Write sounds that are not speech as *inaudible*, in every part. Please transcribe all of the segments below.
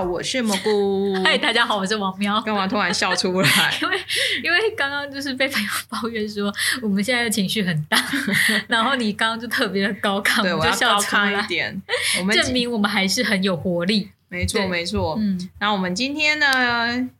好，我是蘑菇。*laughs* 嗨，大家好，我是王喵。干嘛突然笑出来？*laughs* 因为因为刚刚就是被朋友抱怨说我们现在的情绪很大，*laughs* 然后你刚刚就特别的高亢，对，我就笑出来我要高亢一点，我们证明我们还是很有活力。没错，没错。嗯，那我们今天呢，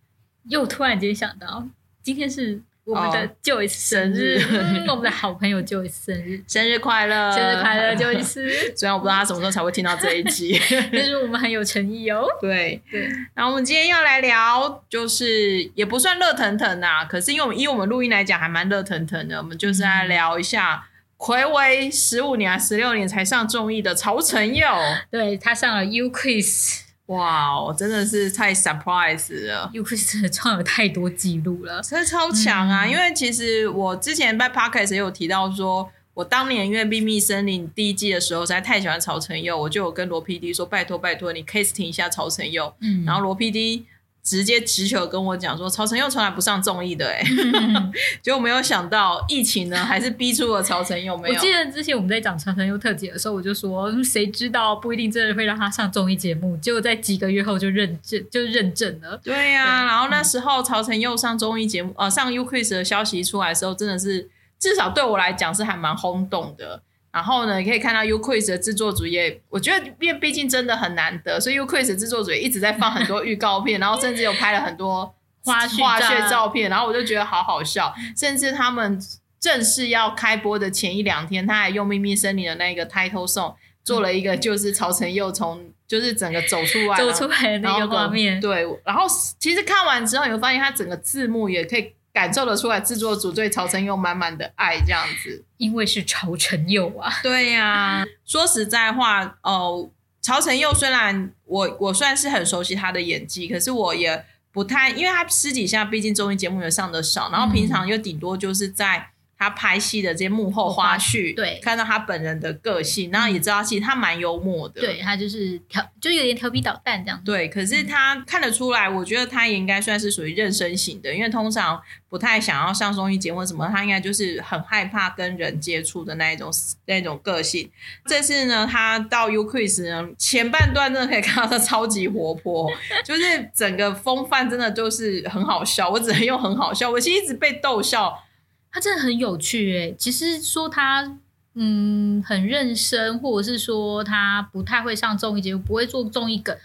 又突然间想到，今天是。我们的 Joyce 生日，我们的好朋友 Joyce 生日，生日快乐，生日快乐，Joyce。*laughs* 虽然我不知道他什么时候才会听到这一集，*laughs* 但是我们很有诚意哦。对。对，然后我们今天要来聊，就是也不算热腾腾啊，可是因为我们以我们录音来讲，还蛮热腾腾的。我们就是来聊一下，睽违十五年、十六年才上综艺的曹承佑，对，他上了 U Quiz。哇，我真的是太 surprise 了真的创了太多记录了，真的超强啊！嗯、因为其实我之前在 Podcast 也有提到说，我当年因为《秘密森林》第一季的时候实在太喜欢曹承佑，我就有跟罗 PD 说，拜托拜托你 casting 一下曹承佑。嗯，然后罗 PD。直接直球跟我讲说，曹承佑从来不上综艺的哎，*laughs* 结果没有想到疫情呢，还是逼出了曹承佑。没有，我记得之前我们在讲曹承佑特辑的时候，我就说，谁知道不一定真的会让他上综艺节目，结果在几个月后就认证，就认证了。对呀、啊，然后那时候曹承佑上综艺节目，呃，上 U Quiz 的消息出来的时候，真的是至少对我来讲是还蛮轰动的。然后呢，你可以看到 U Quiz 的制作组也，我觉得因为毕竟真的很难得，所以 U Quiz 制作组也一直在放很多预告片，然后甚至有拍了很多花絮花絮照片，然后我就觉得好好笑。甚至他们正式要开播的前一两天，他还用《秘密森林》的那个 Title Song 做了一个，就是曹承佑从就是整个走出来走出来的那个画面。对，然后其实看完之后，你会发现他整个字幕也可以。感受得出来，制作组对曹承佑满满的爱，这样子，因为是曹承佑啊。对呀、啊，说实在话，哦，曹承佑虽然我我算是很熟悉他的演技，可是我也不太，因为他私底下毕竟综艺节目也上的少，然后平常又顶多就是在。他拍戏的这些幕后花絮，对，看到他本人的个性，然后也知道其实他蛮幽默的，对，他就是调，就有点调皮捣蛋这样。对，可是他看得出来，我觉得他也应该算是属于认生型的，因为通常不太想要上综艺节目什么，他应该就是很害怕跟人接触的那一种那种个性。这次呢，他到 U Quiz 呢，前半段真的可以看到他超级活泼，就是整个风范真的就是很好笑，我只能用很好笑，我其实一直被逗笑。他真的很有趣诶，其实说他嗯很认生，或者是说他不太会上综艺节目，不会做综艺梗，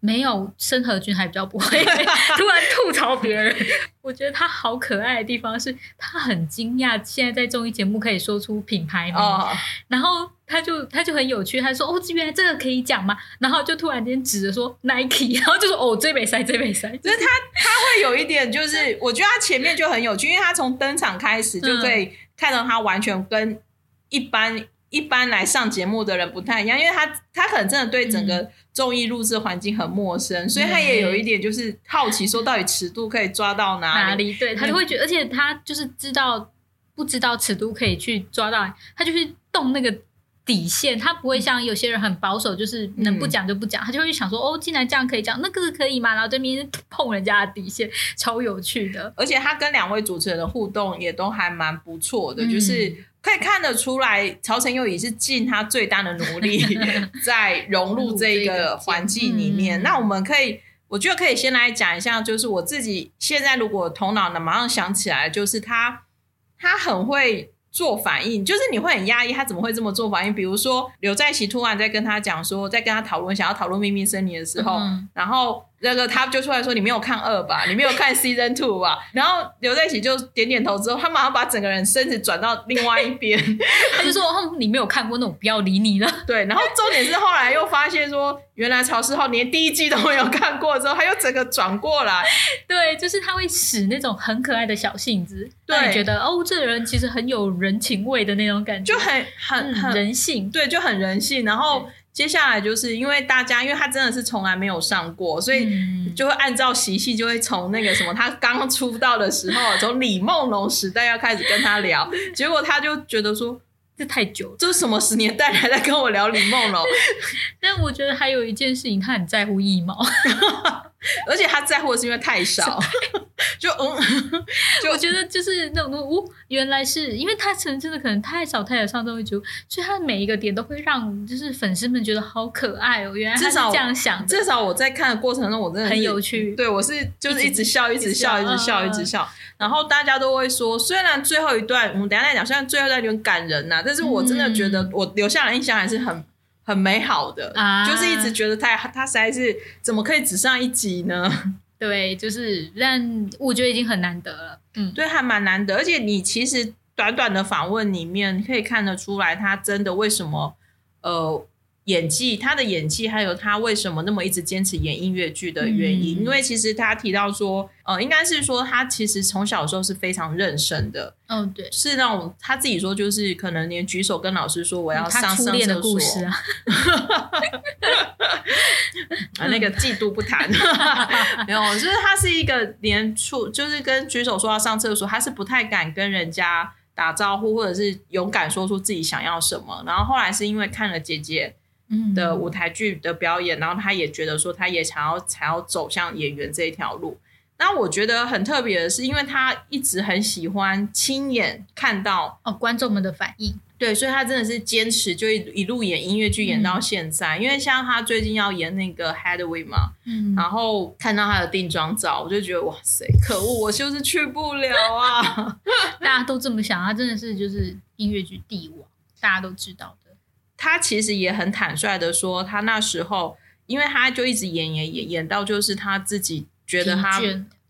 没有申河君还比较不会 *laughs* 突然吐槽别人。*laughs* 我觉得他好可爱的地方是，他很惊讶现在在综艺节目可以说出品牌名，oh. 然后他就他就很有趣，他说哦，原来这个可以讲吗？然后就突然间指着说 Nike，然后就说哦，这没塞，这没塞。就是他他会有一点，就是我觉得他前面就很有趣，因为他从登场开始就可以看到他完全跟一般。一般来上节目的人不太一样，因为他他可能真的对整个综艺录制环境很陌生，嗯、所以他也有一点就是好奇，说到底尺度可以抓到哪里？哪里？对，他就会觉得，而且他就是知道不知道尺度可以去抓到，他就去动那个底线，他不会像有些人很保守，就是能不讲就不讲，嗯、他就会想说哦，既然这样可以讲，那个可以吗？然后这边碰人家的底线，*laughs* 超有趣的。而且他跟两位主持人的互动也都还蛮不错的，嗯、就是。可以看得出来，曹承佑也是尽他最大的努力 *laughs* 在融入这个环境里面。嗯、那我们可以，我觉得可以先来讲一下，就是我自己现在如果头脑能马上想起来，就是他，他很会做反应，就是你会很压抑，他怎么会这么做反应？比如说刘在熙突然在跟他讲说，在跟他讨论想要讨论秘密森林的时候，嗯、然后。那个他就出来说：“你没有看二吧？你没有看 *laughs* season two 吧？”然后刘在一起就点点头之后，他马上把整个人身子转到另外一边，*laughs* 他就说：“你没有看过，那种不要理你了。*laughs* ”对。然后重点是后来又发现说，原来曹世浩连第一季都没有看过，之后他又整个转过来。对，就是他会使那种很可爱的小性子，让你觉得哦，这个人其实很有人情味的那种感觉，就很很很人性。对，就很人性。然后。接下来就是因为大家，因为他真的是从来没有上过，所以就会按照习气，就会从那个什么，他刚出道的时候，从李梦龙时代要开始跟他聊，*laughs* 结果他就觉得说，这太久，这是什么十年代还在跟我聊李梦龙？*laughs* 但我觉得还有一件事情，他很在乎腋毛。*laughs* 而且他在乎的是因为太少，就嗯，*laughs* 就我觉得就是那种哦，原来是因为他曾真的可能太少太少上综艺节目，所以他每一个点都会让就是粉丝们觉得好可爱哦。原来他是这样想至，至少我在看的过程中，我真的很有趣。对，我是就是一直笑，一直笑，一直笑，一直笑。然后大家都会说，虽然最后一段我们等下再讲，虽然最后一段有点感人呐、啊，但是我真的觉得我留下的印象还是很。很美好的，啊、就是一直觉得他他实在是怎么可以只上一集呢？对，就是但我觉得已经很难得了，嗯，对，还蛮难得，而且你其实短短的访问里面你可以看得出来，他真的为什么呃。演技，他的演技，还有他为什么那么一直坚持演音乐剧的原因，嗯、因为其实他提到说，呃，应该是说他其实从小的时候是非常认生的，嗯，对，是那种他自己说，就是可能连举手跟老师说我要上上厕所，故事啊，*laughs* 啊，那个嫉妒不谈，*laughs* *laughs* 没有，就是他是一个连出，就是跟举手说要上厕所，他是不太敢跟人家打招呼，或者是勇敢说出自己想要什么，然后后来是因为看了姐姐。的舞台剧的表演，然后他也觉得说，他也想要想要走向演员这一条路。那我觉得很特别的是，因为他一直很喜欢亲眼看到哦观众们的反应，对，所以他真的是坚持就一一路演音乐剧演到现在。嗯、因为像他最近要演那个 Hedwig 嘛，嗯，然后看到他的定妆照，我就觉得哇塞，可恶，我就是去不了啊！*laughs* 大家都这么想，他真的是就是音乐剧帝王，大家都知道的。他其实也很坦率的说，他那时候，因为他就一直演演演演到，就是他自己觉得他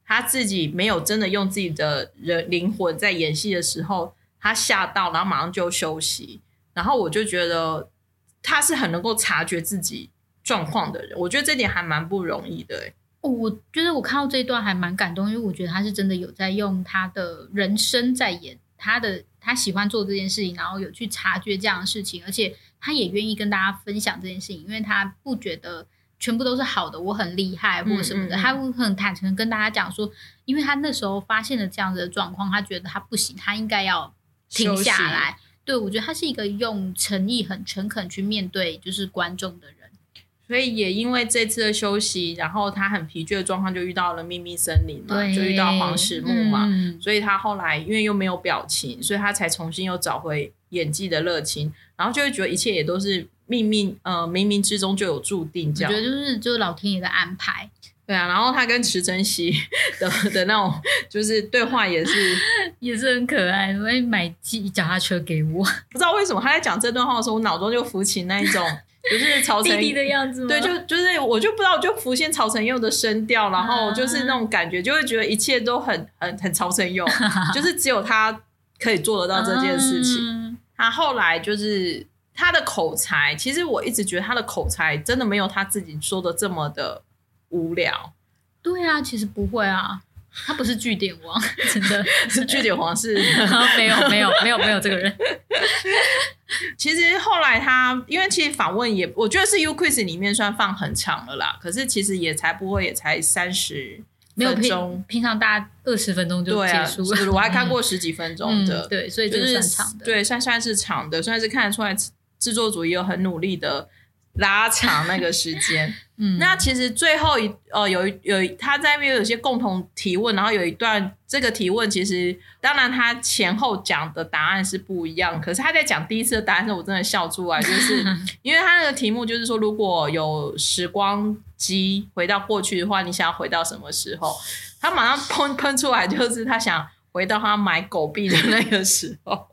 他自己没有真的用自己的人灵魂在演戏的时候，他吓到，然后马上就休息。然后我就觉得他是很能够察觉自己状况的人，我觉得这点还蛮不容易的。哦，我觉得我看到这一段还蛮感动，因为我觉得他是真的有在用他的人生在演他的，他喜欢做这件事情，然后有去察觉这样的事情，而且。他也愿意跟大家分享这件事情，因为他不觉得全部都是好的，我很厉害或者什么的，嗯嗯嗯，他会很坦诚跟大家讲说，因为他那时候发现了这样子的状况，他觉得他不行，他应该要停下来。对，我觉得他是一个用诚意很诚恳去面对就是观众的人，所以也因为这次的休息，然后他很疲倦的状况就遇到了秘密森林嘛，就遇到黄石木嘛，嗯、所以他后来因为又没有表情，所以他才重新又找回演技的热情。然后就会觉得一切也都是命命，呃，冥冥之中就有注定这样。我觉得就是就是老天爷的安排。对啊，然后他跟池珍熙的 *laughs* 的那种就是对话也是 *laughs* 也是很可爱。会买机脚踏车给我，*laughs* 不知道为什么他在讲这段话的时候，我脑中就浮起那一种就是曹承弟弟的样子。对，就就是我就不知道，就浮现曹承佑的声调，然后就是那种感觉，就会觉得一切都很很很曹承佑，就是只有他可以做得到这件事情。嗯他后来就是他的口才，其实我一直觉得他的口才真的没有他自己说的这么的无聊。对啊，其实不会啊，他不是据点王，*laughs* 真的 *laughs* 是据点王是没有没有没有没有这个人。*laughs* 其实后来他，因为其实访问也，我觉得是 U Quiz 里面算放很长了啦，可是其实也才不会，也才三十。没有平平常大家二十分钟就结束了，啊，我还看过十几分钟的，嗯，对，所以就是算长的，对，算算是长的，算是看得出来制作组也有很努力的。拉长那个时间，*laughs* 嗯，那其实最后一呃有有他在那边有些共同提问，然后有一段这个提问，其实当然他前后讲的答案是不一样，可是他在讲第一次的答案时，我真的笑出来，就是 *laughs* 因为他那个题目就是说，如果有时光机回到过去的话，你想要回到什么时候？他马上喷喷出来，就是他想回到他买狗币的那个时候。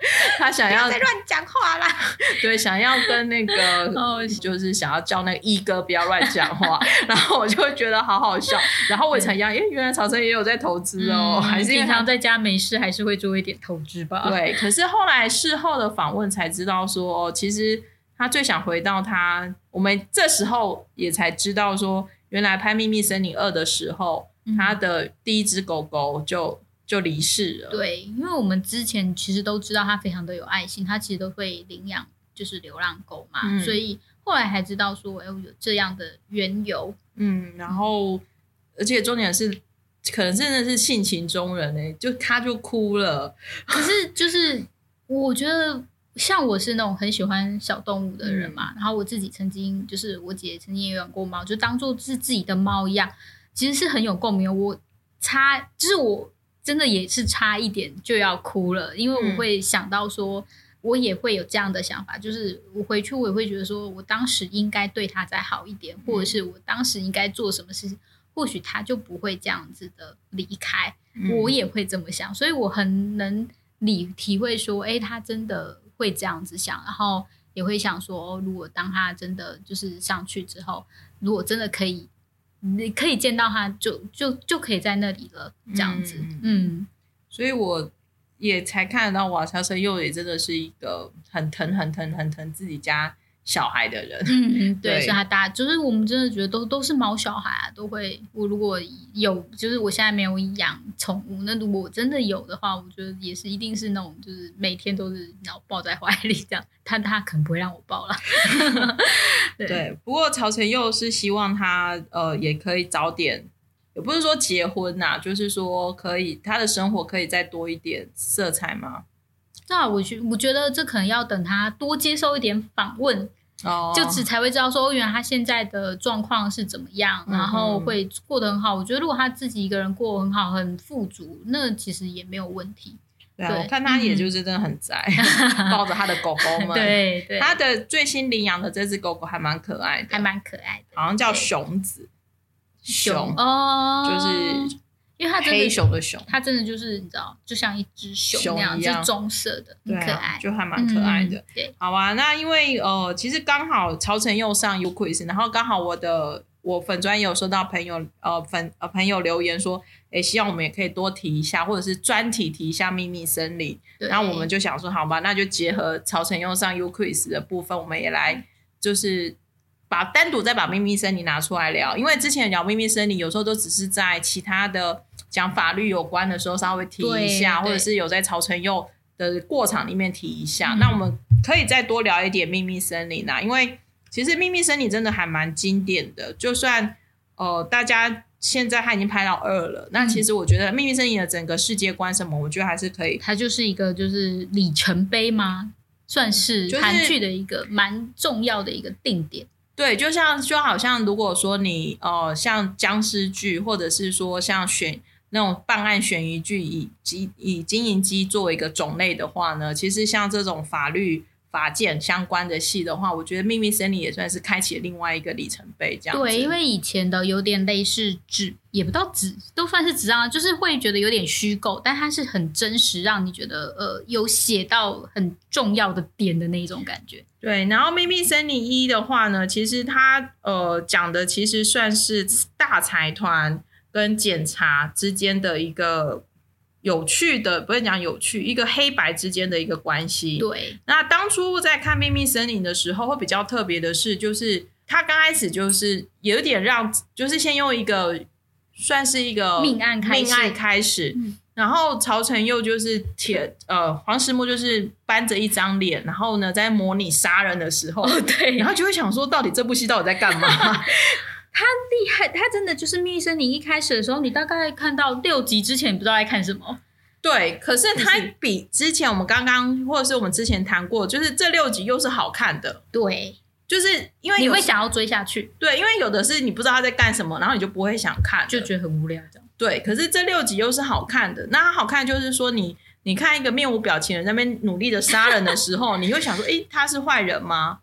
*laughs* 他想要再乱讲话啦，*laughs* 对，想要跟那个，*laughs* 就是想要叫那个一哥不要乱讲话，然后我就会觉得好好笑，然后我才一样，哎，原来曹生也有在投资哦，还是平常在家没事还是会做一点投资吧？对，可是后来事后的访问才知道说，其实他最想回到他，我们这时候也才知道说，原来拍《秘密森林二》的时候，他的第一只狗狗就。就离世了。对，因为我们之前其实都知道他非常的有爱心，他其实都会领养就是流浪狗嘛，嗯、所以后来还知道说有有这样的缘由。嗯，然后而且重点是，可能真的是性情中人哎、欸，就他就哭了。可是就是我觉得像我是那种很喜欢小动物的人嘛，嗯、然后我自己曾经就是我姐曾经也养过猫，就当做是自己的猫一样，其实是很有共鸣。我差就是我真的也是差一点就要哭了，因为我会想到说，我也会有这样的想法，就是我回去我也会觉得说我当时应该对他再好一点，或者是我当时应该做什么事情，或许他就不会这样子的离开，我也会这么想，所以我很能理体会说，哎，他真的。会这样子想，然后也会想说，如果当他真的就是上去之后，如果真的可以，你可以见到他就，就就就可以在那里了，这样子。嗯，嗯，所以我也才看得到，哇，曹承佑也真的是一个很疼、很疼、很疼自己家。小孩的人，嗯嗯，*laughs* 对，是他大，就是我们真的觉得都都是毛小孩啊，都会。我如果有，就是我现在没有养宠物，那如果我真的有的话，我觉得也是一定是那种，就是每天都是要抱在怀里这样。但他可能不会让我抱了。*laughs* 对，对，不过曹承佑是希望他呃也可以早点，也不是说结婚呐、啊，就是说可以他的生活可以再多一点色彩吗？那我觉我觉得这可能要等他多接受一点访问。哦，就只才会知道说，原来他现在的状况是怎么样，嗯、然后会过得很好。我觉得如果他自己一个人过得很好，很富足，那其实也没有问题。对，对我看他也就是真的很宅，嗯、*laughs* 抱着他的狗狗们。*laughs* 对对，他的最新领养的这只狗狗还蛮可爱的，还蛮可爱的，好像叫熊子。熊哦，就是。因为它黑熊的熊，它真的就是你知道，就像一只熊那样，是棕色的，很可爱，就还蛮可爱的。嗯、对，好啊，那因为呃，其实刚好曹承佑上 YouQuiz，然后刚好我的我粉专也有收到朋友呃粉呃朋友留言说，哎，希望我们也可以多提一下，或者是专题提一下秘密森林。然后我们就想说，好吧，那就结合曹承佑上 YouQuiz 的部分，我们也来就是把单独再把秘密森林拿出来聊，因为之前聊秘密森林有时候都只是在其他的。讲法律有关的时候，稍微提一下，或者是有在曹承佑的过场里面提一下。那我们可以再多聊一点秘密森林啊，因为其实秘密森林真的还蛮经典的。就算呃，大家现在他已经拍到二了，嗯、那其实我觉得秘密森林的整个世界观什么，我觉得还是可以。它就是一个就是里程碑吗？算是韩剧的一个蛮重要的一个定点。对，就像就好像如果说你呃，像僵尸剧，或者是说像悬。那种办案悬疑剧以以以经营机作为一个种类的话呢，其实像这种法律法件相关的戏的话，我觉得《秘密森林》也算是开启了另外一个里程碑。这样对，因为以前的有点类似纸，也不到纸，都算是纸啊，就是会觉得有点虚构，但它是很真实，让你觉得呃有写到很重要的点的那种感觉。对，然后《秘密森林一》的话呢，其实它呃讲的其实算是大财团。跟检察之间的一个有趣的，不会讲有趣，一个黑白之间的一个关系。对，那当初在看《秘密森林》的时候，会比较特别的是，就是他刚开始就是有点让，就是先用一个算是一个命案开始，命案开始，嗯、然后曹承佑就是铁呃黄石墨就是搬着一张脸，然后呢在模拟杀人的时候，哦、对，然后就会想说，到底这部戏到底在干嘛？*laughs* 他厉害，他真的就是《秘密森林》一开始的时候，你大概看到六集之前，你不知道在看什么。对，可是他比之前我们刚刚或者是我们之前谈过，就是这六集又是好看的。对，就是因为你会想要追下去。对，因为有的是你不知道他在干什么，然后你就不会想看，就觉得很无聊这样。对，可是这六集又是好看的。那它好看就是说你，你你看一个面无表情的在那边努力的杀人的时候，*laughs* 你会想说，诶，他是坏人吗？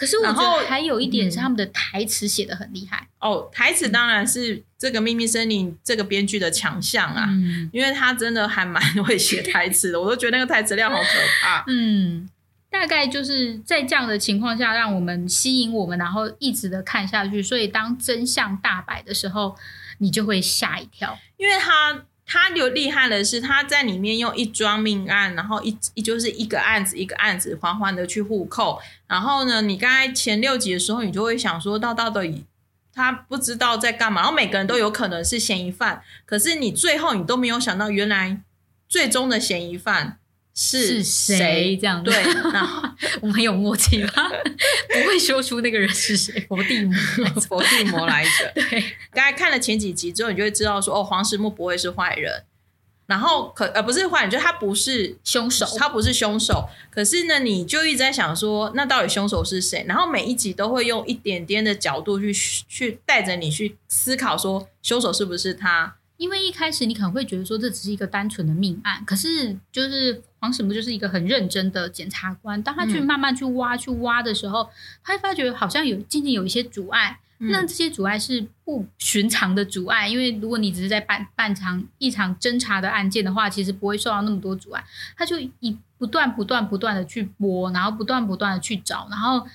可是我觉得还有一点是他们的台词写的很厉害哦，台词当然是这个《秘密森林》这个编剧的强项啊，嗯、因为他真的还蛮会写台词的，*laughs* 我都觉得那个台词量好可怕。嗯，大概就是在这样的情况下，让我们吸引我们，然后一直的看下去。所以当真相大白的时候，你就会吓一跳，因为他。他就厉害的是，他在里面用一桩命案，然后一一就是一个案子一个案子缓缓的去互扣。然后呢，你刚才前六集的时候，你就会想说到到底他不知道在干嘛。然后每个人都有可能是嫌疑犯，可是你最后你都没有想到，原来最终的嫌疑犯。是谁这样？对，然后我们有默契吗？*laughs* 说出那个人是谁？*laughs* 伏地魔，*laughs* 伏地魔来着。对，刚才看了前几集之后，你就会知道说，哦，黄石木不会是坏人。然后可呃不是坏人，就他不是凶手，他不是凶手。可是呢，你就一直在想说，那到底凶手是谁？然后每一集都会用一点点的角度去去带着你去思考，说凶手是不是他？因为一开始你可能会觉得说这只是一个单纯的命案，可是就是黄始木就是一个很认真的检察官，当他去慢慢去挖、嗯、去挖的时候，他会发觉好像有渐渐有一些阻碍。那这些阻碍是不寻常的阻碍，因为如果你只是在办办场一场侦查的案件的话，其实不会受到那么多阻碍。他就以不断不断不断的去播，然后不断不断的去找，然后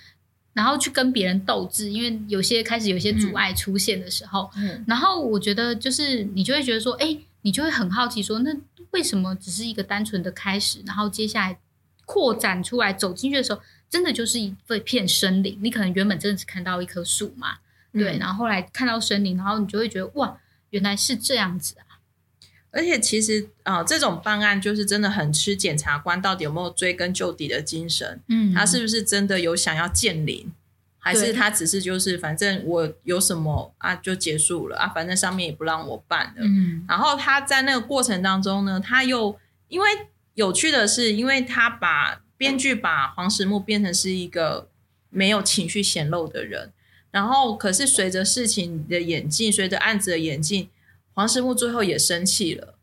然后去跟别人斗智，因为有些开始有些阻碍出现的时候，嗯，然后我觉得就是你就会觉得说，哎，你就会很好奇说，那为什么只是一个单纯的开始，然后接下来扩展出来走进去的时候，真的就是一片森林？你可能原本真的只看到一棵树嘛。对，然后后来看到森林，然后你就会觉得哇，原来是这样子啊！而且其实啊、呃，这种办案就是真的很吃检察官到底有没有追根究底的精神。嗯，他是不是真的有想要建林，还是他只是就是反正我有什么啊就结束了啊，反正上面也不让我办了。嗯，然后他在那个过程当中呢，他又因为有趣的是，因为他把编剧把黄始木变成是一个没有情绪显露的人。然后，可是随着事情的演进，随着案子的演进，黄师傅最后也生气了。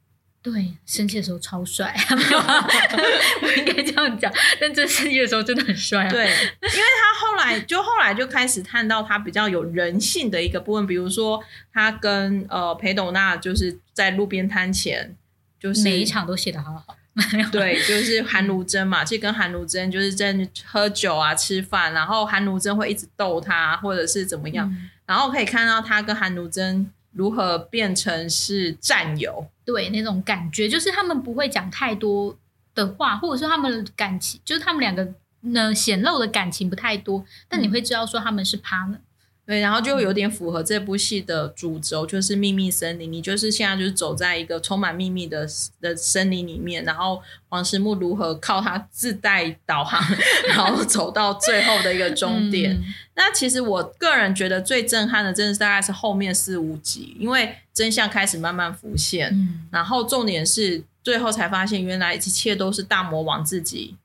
对，生气的时候超帅，*laughs* 我应该这样讲。但真生气的时候真的很帅啊。对，因为他后来就后来就开始看到他比较有人性的一个部分，比如说他跟呃裴斗娜就是在路边摊前，就是每一场都写的好好。*laughs* 对，就是韩如珍嘛，其实跟韩如珍就是在喝酒啊、吃饭，然后韩如珍会一直逗他，或者是怎么样，嗯、然后可以看到他跟韩如珍如何变成是战友，对，那种感觉，就是他们不会讲太多的话，或者说他们的感情，就是他们两个呢显露的感情不太多，但你会知道说他们是 partner。对，然后就有点符合这部戏的主轴，就是秘密森林。你就是现在就是走在一个充满秘密的的森林里面，然后黄石木如何靠他自带导航，然后走到最后的一个终点。嗯、那其实我个人觉得最震撼的，真的是大概是后面四五集，因为真相开始慢慢浮现，嗯、然后重点是最后才发现，原来一切都是大魔王自己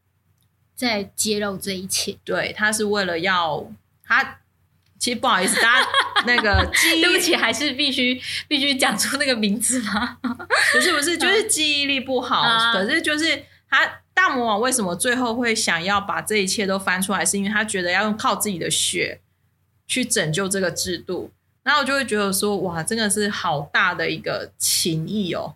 在揭露这一切。对，他是为了要他。其实不好意思，大家那个 *laughs* 记忆，对不起，还是必须必须讲出那个名字吗？不是不是，*laughs* 就是记忆力不好。啊、可是就是他大魔王为什么最后会想要把这一切都翻出来，是因为他觉得要用靠自己的血去拯救这个制度。然后我就会觉得说，哇，真的是好大的一个情谊哦，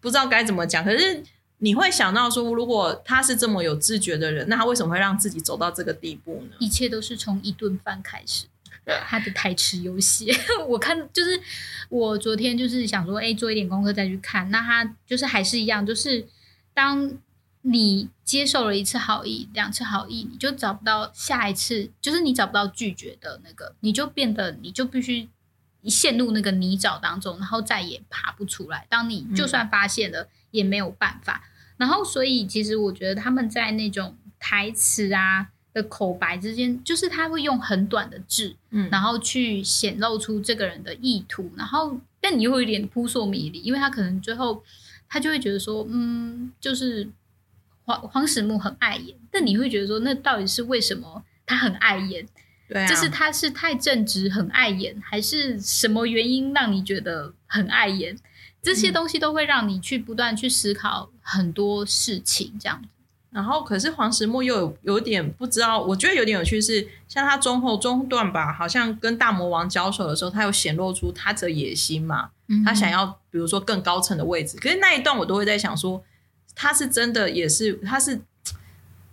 不知道该怎么讲。可是你会想到说，如果他是这么有自觉的人，那他为什么会让自己走到这个地步呢？一切都是从一顿饭开始。他的台词有写，*laughs* 我看就是我昨天就是想说，哎，做一点功课再去看。那他就是还是一样，就是当你接受了一次好意、两次好意，你就找不到下一次，就是你找不到拒绝的那个，你就变得你就必须陷入那个泥沼当中，然后再也爬不出来。当你就算发现了，也没有办法。嗯、然后，所以其实我觉得他们在那种台词啊。的口白之间，就是他会用很短的字，嗯，然后去显露出这个人的意图，然后但你又会有点扑朔迷离，因为他可能最后他就会觉得说，嗯，就是黄黄始木很碍眼，但你会觉得说，那到底是为什么他很碍眼？对啊，就是他是太正直很碍眼，还是什么原因让你觉得很碍眼？这些东西都会让你去不断去思考很多事情，这样子。然后，可是黄石木又有有点不知道，我觉得有点有趣是，像他中后中段吧，好像跟大魔王交手的时候，他有显露出他的野心嘛，嗯、他想要比如说更高层的位置。可是那一段我都会在想说，他是真的也是他是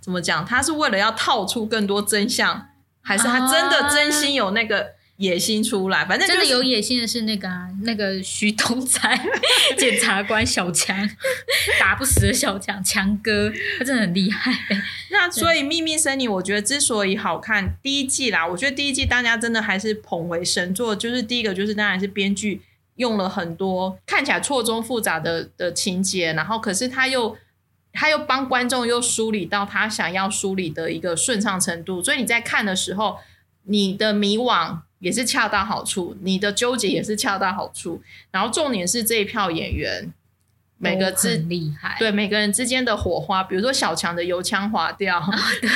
怎么讲？他是为了要套出更多真相，还是他真的真心有那个？野心出来，反正、就是、真的有野心的是那个啊，那个徐东才 *laughs* 检察官小强，打不死的小强强哥，他真的很厉害。*laughs* 那所以《秘密森林》我觉得之所以好看，第一季啦，我觉得第一季大家真的还是捧为神作。就是第一个，就是当然是编剧用了很多看起来错综复杂的的情节，然后可是他又他又帮观众又梳理到他想要梳理的一个顺畅程度，所以你在看的时候，你的迷惘。也是恰到好处，你的纠结也是恰到好处。然后重点是这一票演员每个字厉害，对每个人之间的火花，比如说小强的油腔滑调，哦、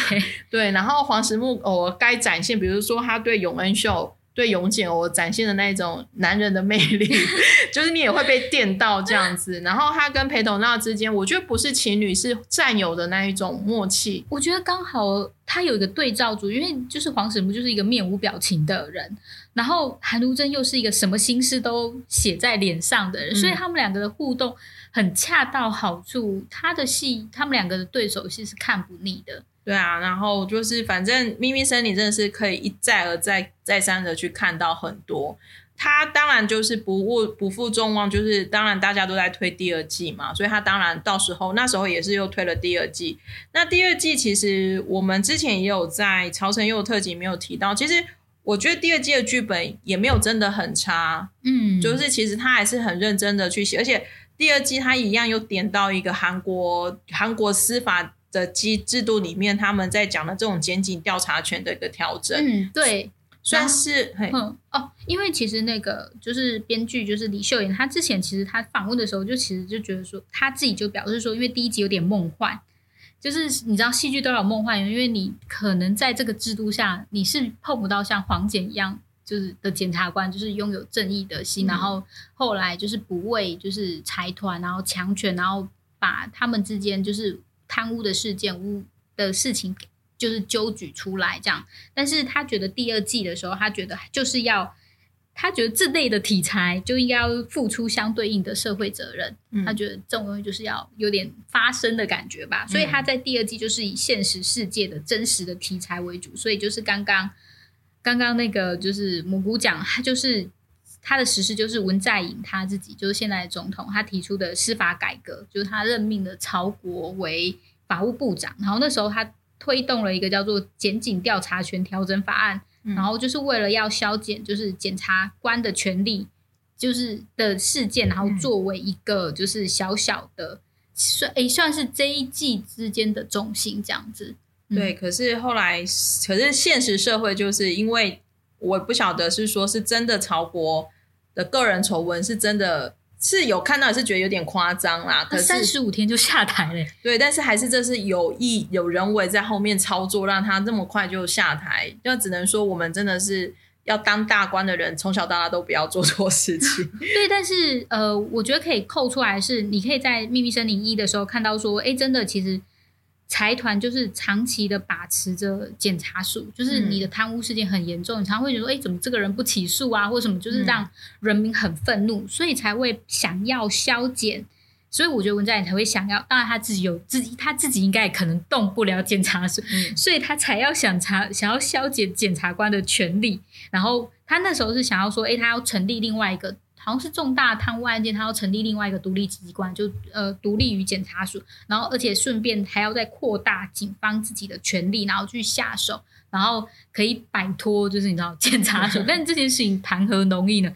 对 *laughs* 对，然后黄石木偶该展现，比如说他对永恩秀。对永简我展现的那一种男人的魅力，*laughs* 就是你也会被电到这样子。然后他跟裴斗娜之间，我觉得不是情侣，是战友的那一种默契。我觉得刚好他有一个对照组，因为就是黄始木就是一个面无表情的人，然后韩如真又是一个什么心思都写在脸上的人，嗯、所以他们两个的互动很恰到好处。他的戏，他们两个的对手戏是看不腻的。对啊，然后就是反正《秘密森林》真的是可以一再而再再三的去看到很多。他当然就是不误不负众望，就是当然大家都在推第二季嘛，所以他当然到时候那时候也是又推了第二季。那第二季其实我们之前也有在曹承佑特辑没有提到，其实我觉得第二季的剧本也没有真的很差，嗯，就是其实他还是很认真的去写，而且第二季他一样又点到一个韩国韩国司法。的机制度里面，他们在讲的这种检警调查权的一个调整，嗯，对，算是，嗯，哦，因为其实那个就是编剧就是李秀妍，她之前其实她访问的时候，就其实就觉得说，她自己就表示说，因为第一集有点梦幻，就是你知道戏剧都有梦幻，因为你可能在这个制度下，你是碰不到像黄检一样，就是的检察官，就是拥有正义的心，嗯、然后后来就是不畏就是财团，然后强权，然后把他们之间就是。贪污的事件、污的事情，就是揪举出来这样。但是他觉得第二季的时候，他觉得就是要，他觉得这类的题材就应该要付出相对应的社会责任。嗯、他觉得这种东西就是要有点发生的感觉吧。所以他在第二季就是以现实世界的真实的题材为主。所以就是刚刚刚刚那个就是蘑菇讲，他就是。他的实施就是文在寅他自己，就是现在的总统，他提出的司法改革，就是他任命了曹国为法务部长，然后那时候他推动了一个叫做检警调查权调整法案，嗯、然后就是为了要削减就是检察官的权利，就是的事件，然后作为一个就是小小的算诶、算是这一季之间的重心这样子。对，可是后来，可是现实社会就是因为。我不晓得是说是真的曹国的个人丑闻是真的是有看到，也是觉得有点夸张啦。可是三十五天就下台了，对，但是还是这是有意有人为在后面操作，让他这么快就下台。就只能说我们真的是要当大官的人，从小到大都不要做错事情。*laughs* 对，但是呃，我觉得可以扣出来是，你可以在《秘密森林一》的时候看到说，哎，真的其实。财团就是长期的把持着检察署，就是你的贪污事件很严重，嗯、你常会觉得说，哎，怎么这个人不起诉啊，或什么，就是让人民很愤怒，嗯、所以才会想要削减。所以我觉得文在寅才会想要，当然他自己有自己，他自己应该也可能动不了检察署，嗯、所以他才要想查，想要削减检察官的权利。然后他那时候是想要说，哎，他要成立另外一个。好像是重大贪污案件，他要成立另外一个独立机关，就呃独立于检察署，然后而且顺便还要再扩大警方自己的权力，然后去下手，然后可以摆脱就是你知道 *laughs* 检察署。但这件事情谈何容易呢？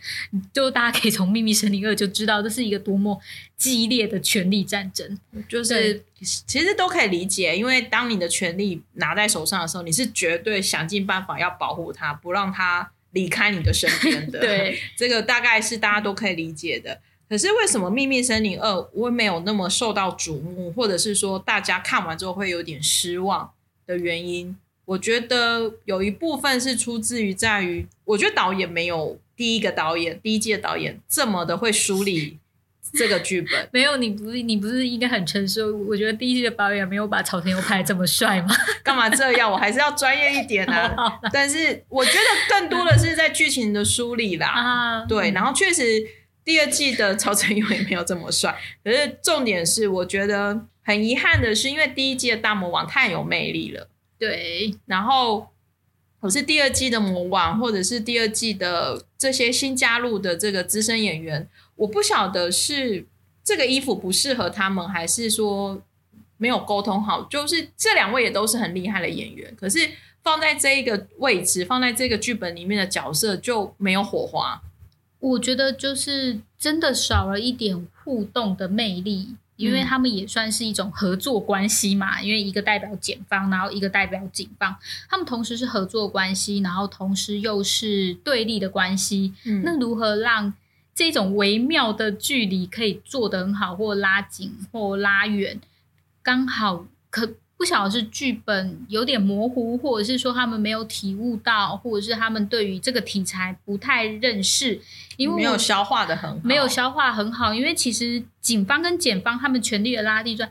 就大家可以从《秘密森林二》就知道这是一个多么激烈的权力战争。就是其实都可以理解，因为当你的权力拿在手上的时候，你是绝对想尽办法要保护它，不让他。离开你的身边的，*laughs* 对，这个大概是大家都可以理解的。可是为什么《秘密森林二》我没有那么受到瞩目，或者是说大家看完之后会有点失望的原因？我觉得有一部分是出自于在于，我觉得导演没有第一个导演第一季的导演这么的会梳理。这个剧本 *laughs* 没有，你不是你不是应该很成熟？我觉得第一季的导演没有把曹承佑拍这么帅吗？*laughs* 干嘛这样？我还是要专业一点啊！*laughs* 但是我觉得更多的是在剧情的梳理啦。啊，对，然后确实第二季的曹承佑也没有这么帅。可是重点是，我觉得很遗憾的是，因为第一季的大魔王太有魅力了。对，然后可是第二季的魔王，或者是第二季的这些新加入的这个资深演员。我不晓得是这个衣服不适合他们，还是说没有沟通好。就是这两位也都是很厉害的演员，可是放在这一个位置，放在这个剧本里面的角色就没有火花。我觉得就是真的少了一点互动的魅力，因为他们也算是一种合作关系嘛。因为一个代表检方，然后一个代表警方，他们同时是合作关系，然后同时又是对立的关系。嗯，那如何让？这种微妙的距离可以做得很好，或拉紧，或拉远，刚好可。不晓得是剧本有点模糊，或者是说他们没有体悟到，或者是他们对于这个题材不太认识，因为没有消化的很好，没有消化很好。因为其实警方跟检方他们权力的拉地转，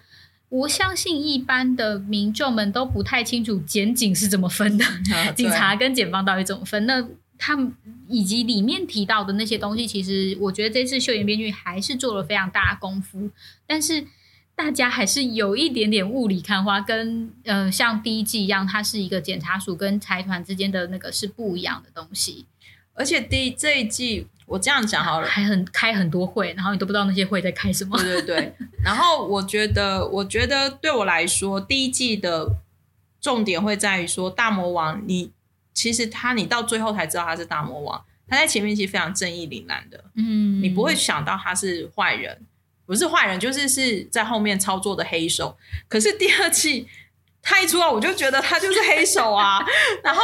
我相信一般的民众们都不太清楚检警是怎么分的，*laughs* 啊、警察跟检方到底怎么分？那他们以及里面提到的那些东西，其实我觉得这次秀妍编剧还是做了非常大的功夫，但是。大家还是有一点点雾里看花，跟呃像第一季一样，它是一个检察署跟财团之间的那个是不一样的东西。而且第一这一季我这样讲好了，还很开很多会，然后你都不知道那些会在开什么。对对对。*laughs* 然后我觉得，我觉得对我来说，第一季的重点会在于说，大魔王你其实他你到最后才知道他是大魔王，他在前面其实非常正义凛然的，嗯，你不会想到他是坏人。不是坏人，就是是在后面操作的黑手。可是第二季他一出来，我就觉得他就是黑手啊。*laughs* 然后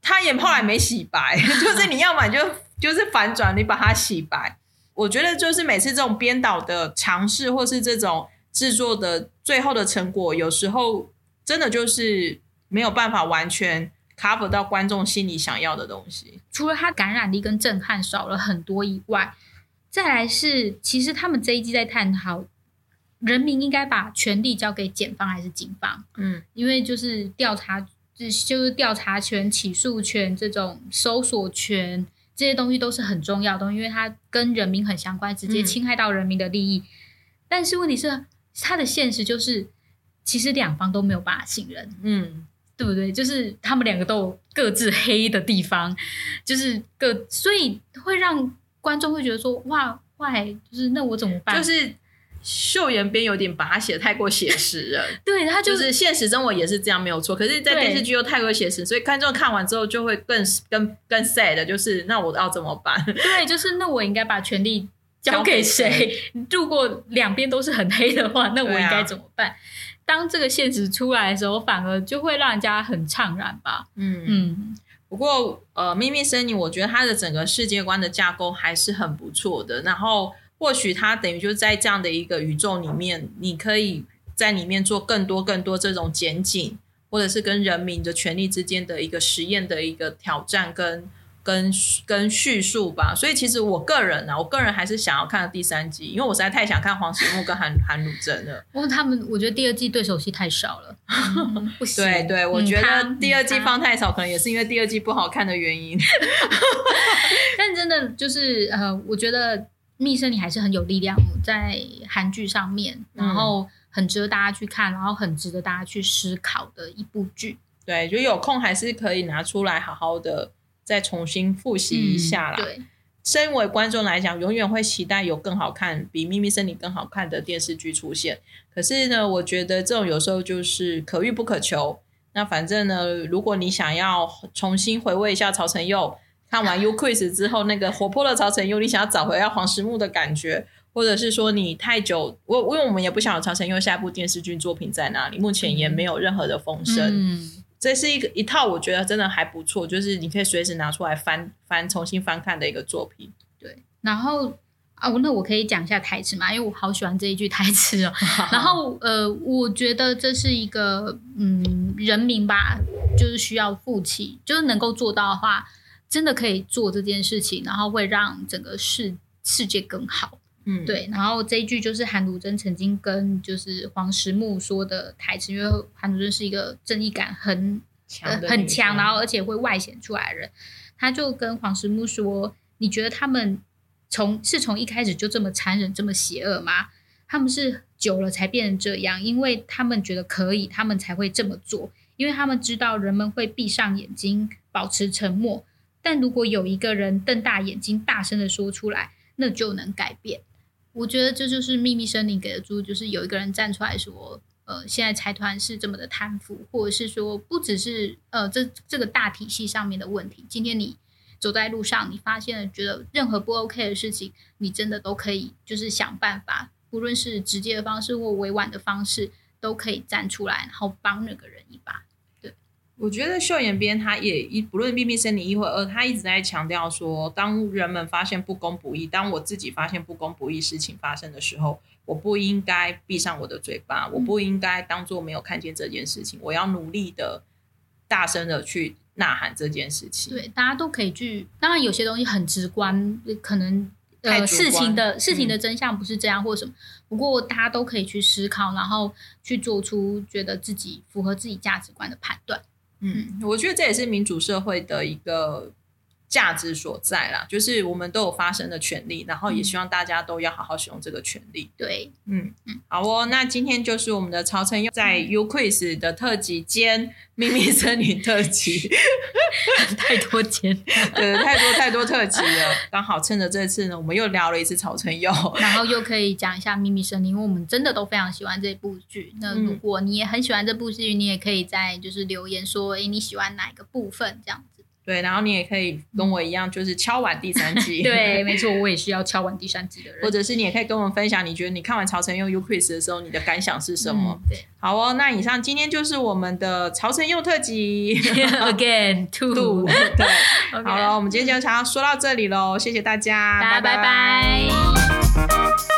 他也后来没洗白，*laughs* 就是你要么就就是反转，你把他洗白。我觉得就是每次这种编导的尝试，或是这种制作的最后的成果，有时候真的就是没有办法完全 cover 到观众心里想要的东西。除了他感染力跟震撼少了很多以外。再来是，其实他们这一季在探讨，人民应该把权力交给检方还是警方？嗯，因为就是调查，就是调查权、起诉权这种搜索权这些东西都是很重要的东西，因为它跟人民很相关，直接侵害到人民的利益。嗯、但是问题是，它的现实就是，其实两方都没有办法信任，嗯，对不对？就是他们两个都有各自黑的地方，就是各，所以会让。观众会觉得说：“哇，坏，就是那我怎么办？”就是秀妍编有点把它写的太过写实了。*laughs* 对，他、就是、就是现实生活也是这样，没有错。可是，在电视剧又太过写实，所以观众看完之后就会更更更 sad，就是那我要怎么办？*laughs* 对，就是那我应该把权力交给谁？*laughs* 如果两边都是很黑的话，那我应该怎么办？啊、当这个现实出来的时候，反而就会让人家很怅然吧。嗯嗯。嗯不过，呃，秘密森林，我觉得它的整个世界观的架构还是很不错的。然后，或许它等于就是在这样的一个宇宙里面，你可以在里面做更多更多这种检警，或者是跟人民的权利之间的一个实验的一个挑战跟。跟跟叙述吧，所以其实我个人呢、啊，我个人还是想要看第三季，因为我实在太想看黄石木跟韩 *laughs* 韩汝贞了。不过他们，我觉得第二季对手戏太少了，*laughs* 嗯、不行。对对，我觉得第二季放太少，可能也是因为第二季不好看的原因。*laughs* 但真的就是呃，我觉得密生你还是很有力量在韩剧上面，然后很值得大家去看，然后很值得大家去思考的一部剧。对，就有空还是可以拿出来好好的。再重新复习一下啦。嗯、对，身为观众来讲，永远会期待有更好看、比《秘密森林》更好看的电视剧出现。可是呢，我觉得这种有时候就是可遇不可求。那反正呢，如果你想要重新回味一下曹承佑，看完《U Quiz》之后那个活泼的曹承佑，你想要找回要黄石木的感觉，或者是说你太久，我因为我们也不晓得曹承佑下一部电视剧作品在哪里，目前也没有任何的风声。嗯这是一个一套，我觉得真的还不错，就是你可以随时拿出来翻翻，重新翻看的一个作品。对，然后啊，那我可以讲一下台词嘛，因为我好喜欢这一句台词哦。*laughs* 然后呃，我觉得这是一个嗯，人民吧，就是需要负起，就是能够做到的话，真的可以做这件事情，然后会让整个世世界更好。嗯，对，然后这一句就是韩汝贞曾经跟就是黄石木说的台词，因为韩汝贞是一个正义感很强、呃、很强，然后而且会外显出来的人，他就跟黄石木说：“你觉得他们从是从一开始就这么残忍、这么邪恶吗？他们是久了才变成这样，因为他们觉得可以，他们才会这么做，因为他们知道人们会闭上眼睛，保持沉默，但如果有一个人瞪大眼睛，大声的说出来，那就能改变。”我觉得这就是秘密森林给的注，就是有一个人站出来说，呃，现在财团是这么的贪腐，或者是说不只是呃这这个大体系上面的问题。今天你走在路上，你发现了觉得任何不 OK 的事情，你真的都可以就是想办法，无论是直接的方式或委婉的方式，都可以站出来，然后帮那个人一把。对，我觉得秀妍编他也一不论秘密森林一或二，他一直在强调说，当人们发现不公不义，当我自己发现不公不义事情发生的时候，我不应该闭上我的嘴巴，我不应该当做没有看见这件事情，我要努力的大声的去呐喊这件事情。对，大家都可以去。当然，有些东西很直观，可能呃事情的事情的真相不是这样，或什么。不过，大家都可以去思考，然后去做出觉得自己符合自己价值观的判断。嗯，我觉得这也是民主社会的一个价值所在啦，就是我们都有发声的权利，然后也希望大家都要好好使用这个权利。对，嗯嗯，好哦，那今天就是我们的曹承佑在 UQuIZ 的特辑兼秘密森林特辑，*laughs* 太多间，*laughs* 对，太多太多特辑了。刚好趁着这次呢，我们又聊了一次曹承佑，然后又可以讲一下秘密森林，因为我们真的都非常喜欢这部剧。那如果你也很喜欢这部剧，你也可以在就是留言说，哎，你喜欢哪一个部分这样。对，然后你也可以跟我一样，就是敲完第三季。*laughs* 对，没错，我也是要敲完第三季的人。或者是你也可以跟我们分享，你觉得你看完曹承佑 UQuIZ 的时候，你的感想是什么？嗯、对，好哦，那以上今天就是我们的曹承佑特辑。*laughs* Again, two. *laughs* 对，okay. 好了，我们今天就想要说到这里喽，谢谢大家，大家拜拜。拜拜。